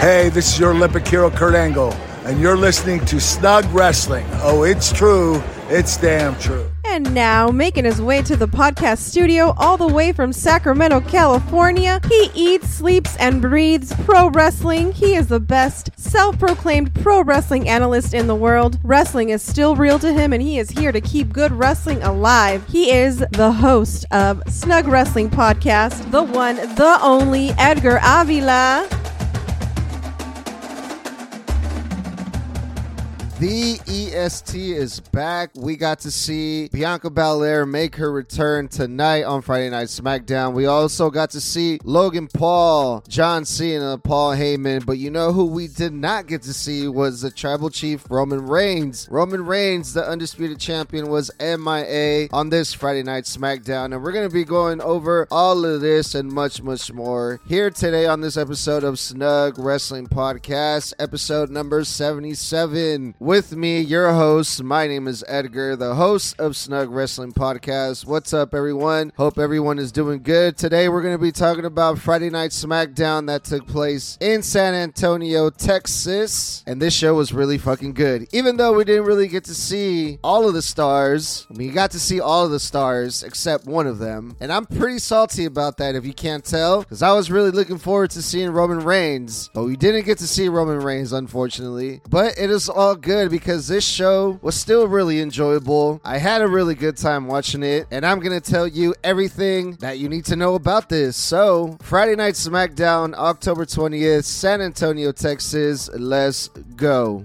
Hey, this is your Olympic hero, Kurt Angle, and you're listening to Snug Wrestling. Oh, it's true. It's damn true. And now, making his way to the podcast studio all the way from Sacramento, California, he eats, sleeps, and breathes pro wrestling. He is the best self proclaimed pro wrestling analyst in the world. Wrestling is still real to him, and he is here to keep good wrestling alive. He is the host of Snug Wrestling Podcast, the one, the only Edgar Avila. The EST is back. We got to see Bianca Belair make her return tonight on Friday Night SmackDown. We also got to see Logan Paul, John Cena, Paul Heyman. But you know who we did not get to see was the Tribal Chief Roman Reigns. Roman Reigns, the undisputed champion, was MIA on this Friday Night SmackDown. And we're going to be going over all of this and much, much more here today on this episode of Snug Wrestling Podcast, episode number 77 with me, your host. My name is Edgar, the host of Snug Wrestling Podcast. What's up, everyone? Hope everyone is doing good. Today, we're going to be talking about Friday Night SmackDown that took place in San Antonio, Texas. And this show was really fucking good. Even though we didn't really get to see all of the stars, I mean, you got to see all of the stars except one of them. And I'm pretty salty about that, if you can't tell, because I was really looking forward to seeing Roman Reigns. But we didn't get to see Roman Reigns, unfortunately. But it is all good because this show was still really enjoyable. I had a really good time watching it, and I'm going to tell you everything that you need to know about this. So, Friday Night SmackDown, October 20th, San Antonio, Texas. Let's go.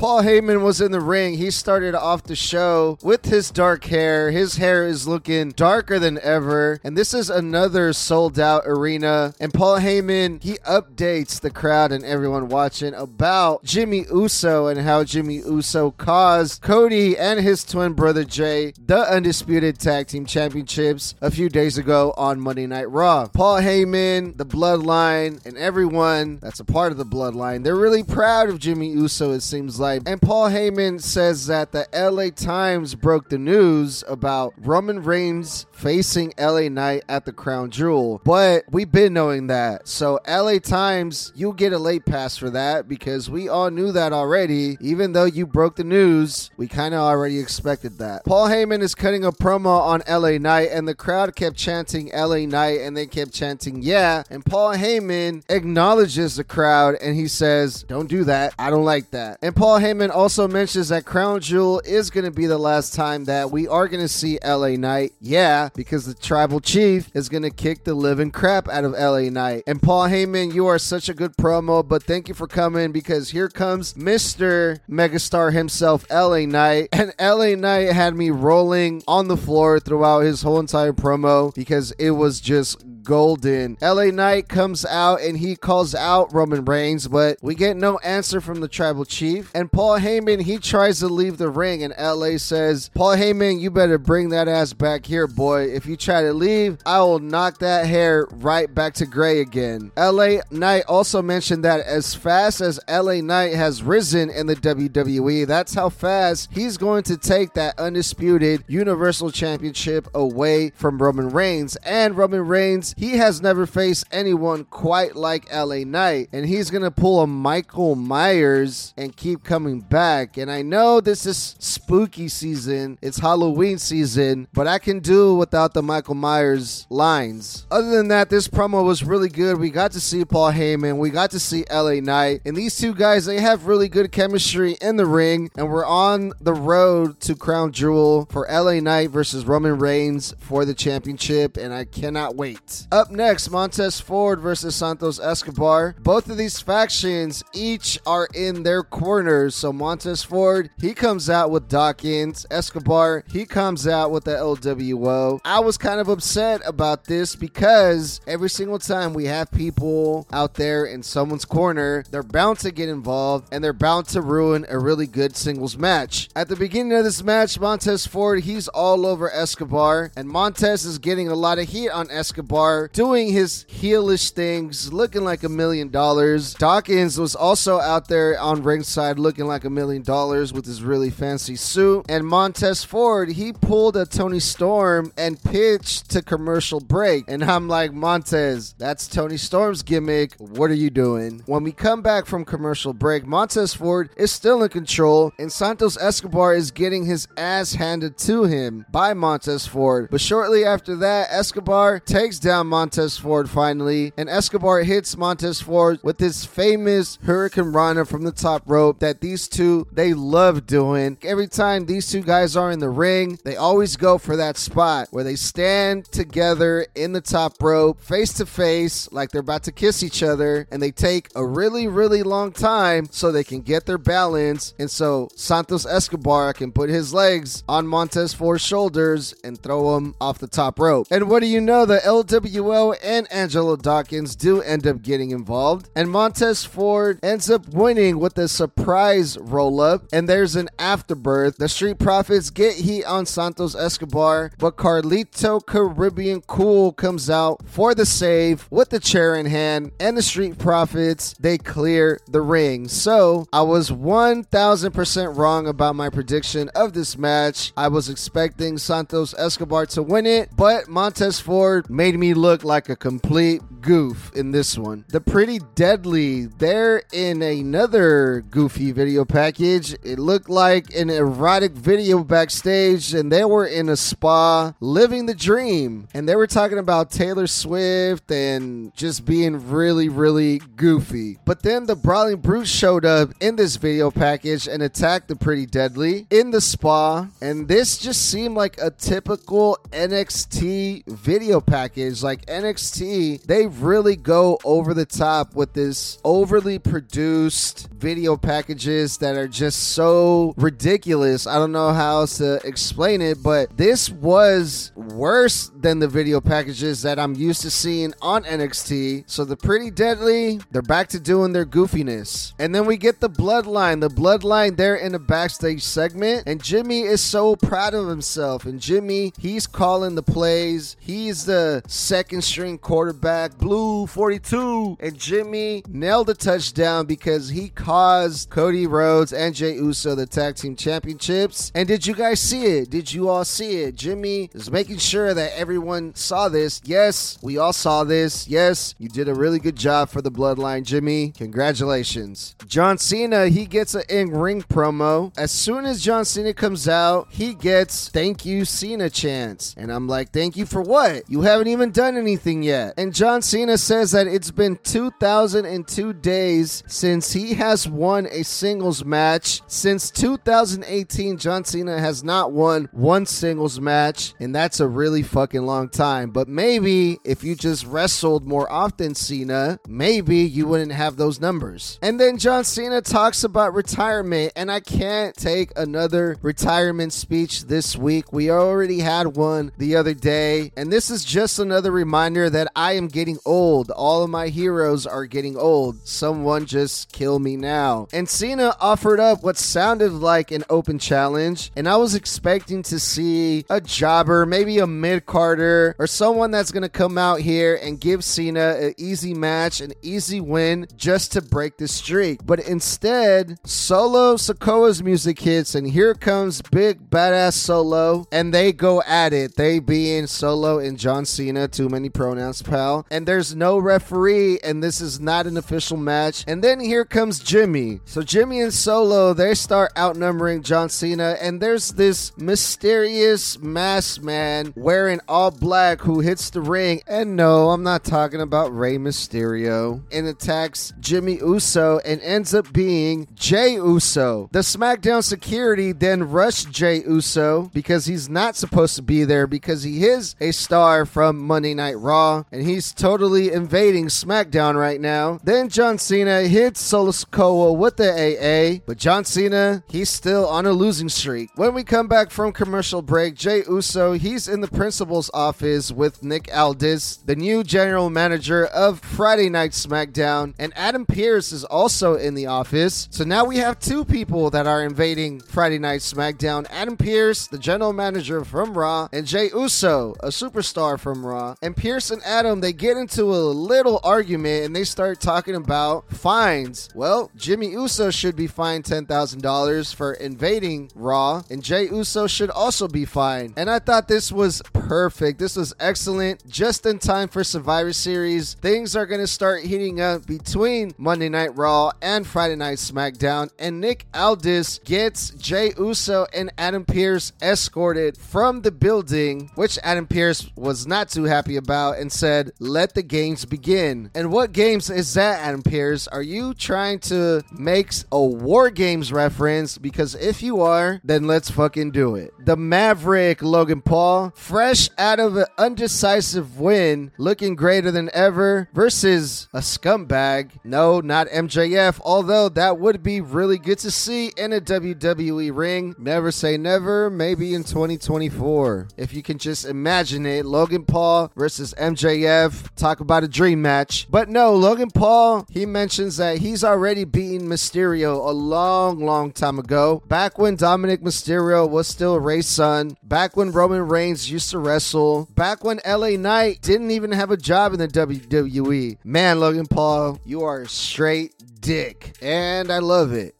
Paul Heyman was in the ring. He started off the show with his dark hair. His hair is looking darker than ever. And this is another sold out arena. And Paul Heyman, he updates the crowd and everyone watching about Jimmy Uso and how Jimmy Uso caused Cody and his twin brother Jay the undisputed tag team championships a few days ago on Monday Night Raw. Paul Heyman, the bloodline, and everyone that's a part of the bloodline, they're really proud of Jimmy Uso, it seems like. And Paul Heyman says that the LA Times broke the news about Roman Reigns facing LA Knight at the Crown Jewel. But we've been knowing that. So, LA Times, you get a late pass for that because we all knew that already. Even though you broke the news, we kind of already expected that. Paul Heyman is cutting a promo on LA Knight, and the crowd kept chanting LA Knight, and they kept chanting, yeah. And Paul Heyman acknowledges the crowd and he says, Don't do that. I don't like that. And Paul Heyman also mentions that Crown Jewel is going to be the last time that we are going to see LA Knight. Yeah, because the tribal chief is going to kick the living crap out of LA Knight. And Paul Heyman, you are such a good promo, but thank you for coming because here comes Mr. Megastar himself, LA Knight. And LA Knight had me rolling on the floor throughout his whole entire promo because it was just golden. LA Knight comes out and he calls out Roman Reigns, but we get no answer from the tribal chief. And Paul Heyman, he tries to leave the ring, and LA says, Paul Heyman, you better bring that ass back here, boy. If you try to leave, I will knock that hair right back to gray again. LA Knight also mentioned that as fast as LA Knight has risen in the WWE, that's how fast he's going to take that undisputed Universal Championship away from Roman Reigns. And Roman Reigns, he has never faced anyone quite like LA Knight. And he's to pull a Michael Myers and keep coming back. And I know this is spooky season, it's Halloween season, but I can do without the Michael Myers lines. Other than that, this promo was really good. We got to see Paul Heyman, we got to see LA Knight, and these two guys, they have really good chemistry in the ring, and we're on the road to Crown Jewel for LA Knight versus Roman Reigns for the championship, and I cannot wait. Up next, Montez Ford versus Santos Escobar. Both of these factions each are in their corners. So Montez Ford, he comes out with Dawkins. Escobar, he comes out with the LWO. I was kind of upset about this because every single time we have people out there in someone's corner, they're bound to get involved and they're bound to ruin a really good singles match. At the beginning of this match, Montez Ford, he's all over Escobar, and Montez is getting a lot of heat on Escobar Doing his heelish things, looking like a million dollars. Dawkins was also out there on ringside looking like a million dollars with his really fancy suit. And Montez Ford, he pulled a Toni Storm and pitched to commercial break. And I'm like, Montez, that's Toni Storm's gimmick. What are you doing? When we come back from commercial break, Montez Ford is still in control, and Santos Escobar is getting his ass handed to him by Montez Ford. But shortly after that, Escobar takes down Montez Ford finally, and Escobar hits Montez Ford with this famous hurricanrana from the top rope that these two they love doing. Every time these two guys are in the ring, they always go for that spot where they stand together in the top rope, face to face, like they're about to kiss each other, and they take a really, really long time so they can get their balance. And so Santos Escobar can put his legs on Montez Ford's shoulders and throw him off the top rope. And what do you know? The LWO and Angelo Dawkins do end up getting involved, and Montez Ford ends up winning with a surprise roll up. And there's an afterbirth. The Street Profits get heat on Santos Escobar, but Carlito Caribbean Cool comes out for the save with the chair in hand, and the Street Profits they clear the ring. So I was 1000% wrong about my prediction of this match. I was expecting Santos Escobar to win it, but Montez Ford made me look like a complete goof in this one. The Pretty Deadly, they're in another goofy video package. It looked like an erotic video backstage, and they were in a spa living the dream. And they were talking about Taylor Swift and just being really, really goofy. But then the Brawling Brute showed up in this video package and attacked the Pretty Deadly in the spa. And this just seemed like a typical NXT video package. Like NXT, they really go over the top with this overly produced video packages that are just so ridiculous. I don't know how else to explain it, but this was worse than the video packages that I'm used to seeing on NXT. So the Pretty Deadly, they're back to doing their goofiness. And then we get the Bloodline. The Bloodline, they're in the backstage segment, and Jimmy is so proud of himself. And Jimmy, he's calling the plays. He's the second string quarterback, Blue 42. And Jimmy nailed the touchdown because he caused Cody Rhodes and Jay Uso the tag team championships. And did you guys see it? Did you all see it? Jimmy is making sure that everyone saw this. Yes, we all saw this. Yes, you did a really good job for the bloodline, Jimmy. Congratulations. John Cena, he gets an in ring promo. As soon as John Cena comes out, he gets thank you, Cena chants. And I'm like, thank you for what? You haven't even done anything yet. And John Cena says that it's been 2,002 days since he has won a singles match. Since 2018, John Cena has not won one singles match, and that's a really fucking long time. But maybe if you just wrestled more often, Cena, maybe you wouldn't have those numbers. And then John Cena talks about retirement, and I can't take another retirement speech this week. We already had one the other day, and this is just another reminder that I am getting old. All of my heroes are getting old. Someone just kill me now. And Cena offered up what sounded like an open challenge, and I was expecting to see a jobber, maybe a mid carder, or someone that's going to come out here and give Cena an easy match, an easy win, just to break the streak. But instead, Solo Sikoa's music hits, and here comes Big Badass Solo, and they go at it. They being Solo and John Cena, too many pronouns, pal. And there's no referee, and this is not an official match. And then here comes Jimmy. So Jimmy and Solo, they start outnumbering John Cena, and there's this mysterious masked man wearing all black who hits the ring. And no, I'm not talking about Rey Mysterio, and attacks Jimmy Uso and ends up being Jay Uso. The SmackDown security then rushed Jay Uso because he's not supposed to be there because he is a star from Monday Night Raw, and he's totally totally invading SmackDown right now. Then John Cena hits Solo Sikoa with the AA, but John Cena, he's still on a losing streak. When we come back from commercial break, Jay Uso, he's in the principal's office with Nick Aldis, the new general manager of Friday Night SmackDown, and Adam Pearce is also in the office. So now we have two people that are invading Friday Night SmackDown Adam Pearce, the general manager from Raw, and Jay Uso, a superstar from Raw. And Pearce and Adam, they get into a little argument and they start talking about fines. Well, Jimmy Uso should be fined $10,000 for invading Raw, and Jay Uso should also be fined. And I thought this was perfect. This was excellent, just in time for Survivor Series. Things are going to start heating up between Monday Night Raw and Friday Night SmackDown, and Nick Aldis gets Jay Uso and Adam Pearce escorted from the building, which Adam Pearce was not too happy about and said, Let the games begin. And what games is that, Adam Pearce? Are you trying to make a War Games reference? Because if you are, then let's fucking do it. The Maverick Logan Paul, fresh out of an undecisive win, looking greater than ever, versus a scumbag. No, not MJF, although that would be really good to see in a WWE ring. Never say never, maybe in 2024. If you can just imagine it, Logan Paul versus MJF, talk about a dream match. But no, Logan Paul, he mentions that he's already beaten Mysterio a long, long time ago. Back when Dominic Mysterio was still Rey's son, back when Roman Reigns used to wrestle, back when LA Knight didn't even have a job in the WWE. Man, Logan Paul, you are a straight dick. And I love it.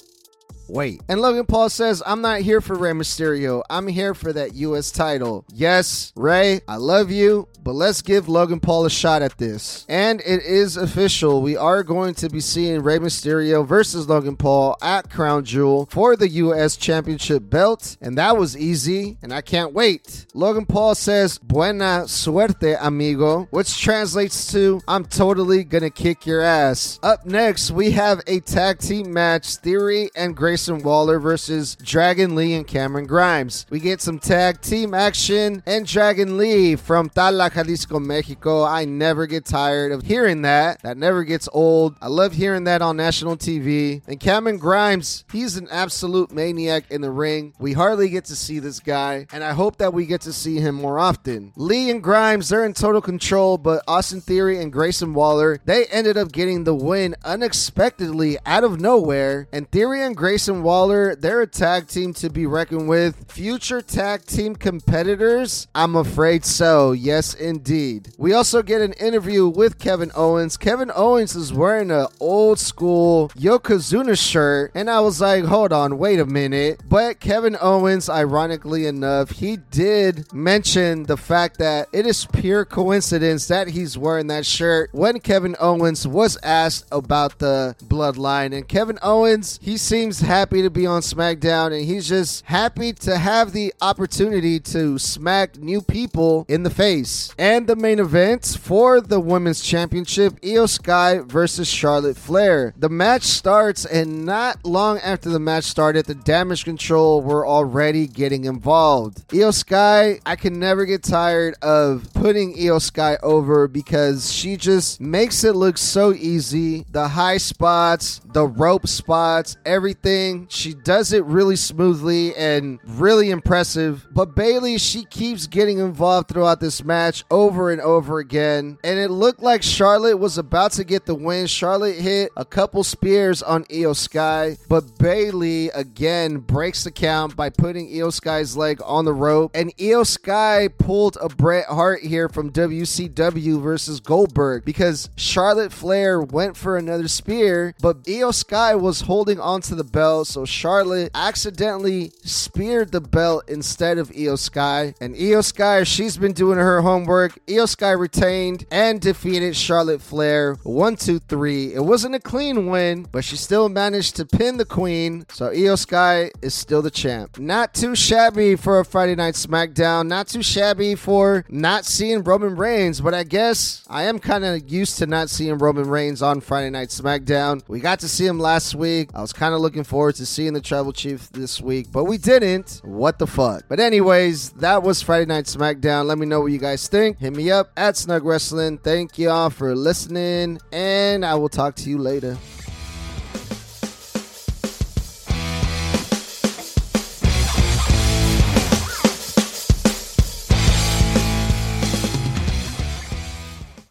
Wait. And Logan Paul says, I'm not here for Rey Mysterio. I'm here for that U.S. title. Yes, Rey, I love you, but let's give Logan Paul a shot at this. And it is official. We are going to be seeing Rey Mysterio versus Logan Paul at Crown Jewel for the U.S. Championship belt. And that was easy, and I can't wait. Logan Paul says, Buena suerte, amigo, which translates to, I'm totally gonna kick your ass. Up next, we have a tag team match Theory and Grayson Waller versus Dragon Lee and Cameron Grimes. We get some tag team action, and Dragon Lee from Tala, Jalisco, Mexico. I never get tired of hearing that. That never gets old. I love hearing that on national TV. And Cameron Grimes, he's an absolute maniac in the ring. We hardly get to see this guy, and I hope that we get to see him more often. Lee and Grimes, they're in total control, but Austin Theory and Grayson Waller, they ended up getting the win unexpectedly out of nowhere. And Theory and Grayson Waller, they're a tag team to be reckoned with. Future tag team competitors? I'm afraid so. Yes, indeed. We also get an interview with Kevin Owens. Kevin Owens is wearing an old school Yokozuna shirt, and I was like, hold on, wait a minute. But Kevin Owens, ironically enough, he did mention the fact that it is pure coincidence that he's wearing that shirt when Kevin Owens was asked about the bloodline. And Kevin Owens, he seems happy to be on SmackDown, and he's just happy to have the opportunity to smack new people in the face. And the main event for the Women's Championship Iyo Sky versus Charlotte Flair. The match starts, and not long after the match started, the damage control were already getting involved. Iyo Sky, I can never get tired of putting Iyo Sky over because she just makes it look so easy. The high spots, the rope spots, everything. She does it really smoothly and really impressive. But Bayley, she keeps getting involved throughout this match over and over again. And it looked like Charlotte was about to get the win. Charlotte hit a couple spears on Iyo Sky, but Bayley again breaks the count by putting Iyo Sky's leg on the rope. And Iyo Sky pulled a Bret Hart here from WCW versus Goldberg because Charlotte Flair went for another spear, but Iyo Sky was holding onto the belt, so Charlotte accidentally speared the belt instead of Iyo Sky. And Iyo Sky, she's been doing her homework. Iyo Sky retained and defeated Charlotte Flair 1 2 3. It wasn't a clean win, but she still managed to pin the queen, so Iyo Sky is still the champ. Not too shabby for a Friday Night SmackDown, not too shabby for not seeing Roman Reigns, but I guess I am kind of used to not seeing Roman Reigns on Friday Night SmackDown. We got to see him last week. I was kind of looking forward forward to seeing the Tribal Chief this week, but we didn't. What the fuck? But anyways, that was Friday Night SmackDown. Let me know what you guys think. Hit me up at Snug Wrestling. Thank y'all for listening, and I will talk to you later.